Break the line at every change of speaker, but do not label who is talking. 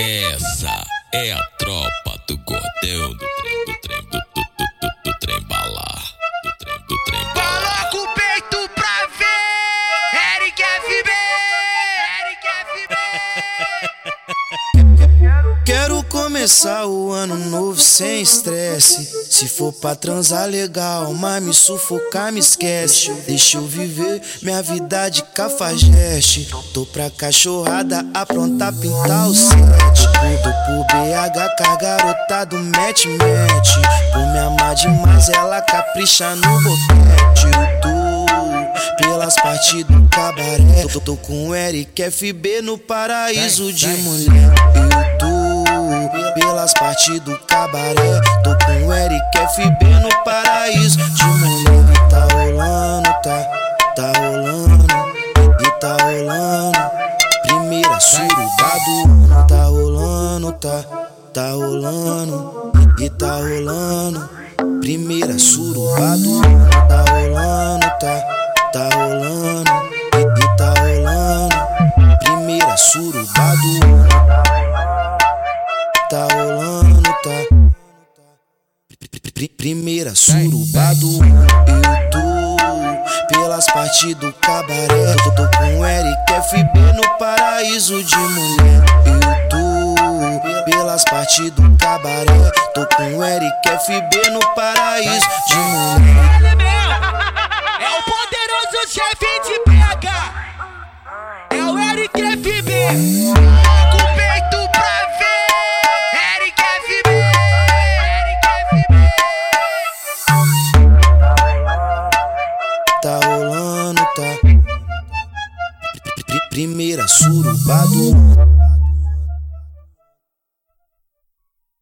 Essa é a tropa do gordão do trem, do
Quero começar o ano novo sem estresse. Se for pra transar legal, mas me sufocar, me esquece. Deixa eu viver minha vida de cafajeste. Tô pra cachorrada aprontar, pintar o set. Tô por BH, cargarotado, mete, mete. Por me amar demais, ela capricha no boquete. Tô pelas partes do cabaré. Tô, tô com o Eric FB no paraíso de mulher. Partes do cabaré. Tô com o Eric FB no paraíso de mulher. E tá rolando, tá, tá rolando, e tá rolando. Primeira suruba do ano, tá rolando, tá, tá rolando, e tá rolando. Primeira suruba do ano, tá rolando, tá, tá rolando, e, tá rolando. Primeira suruba do ano tá rolando, tá? Pr- Primeira suruba do ano, eu tô pelas partes do cabaré. Tô, com Eric FB no paraíso de mulher. Eu tô pelas partes do cabaré. Tô com Eric FB no paraíso de mulher.
Ele é o poderoso chefe de PH, é o Eric FB. Tá rolando, tá. Primeira surubado.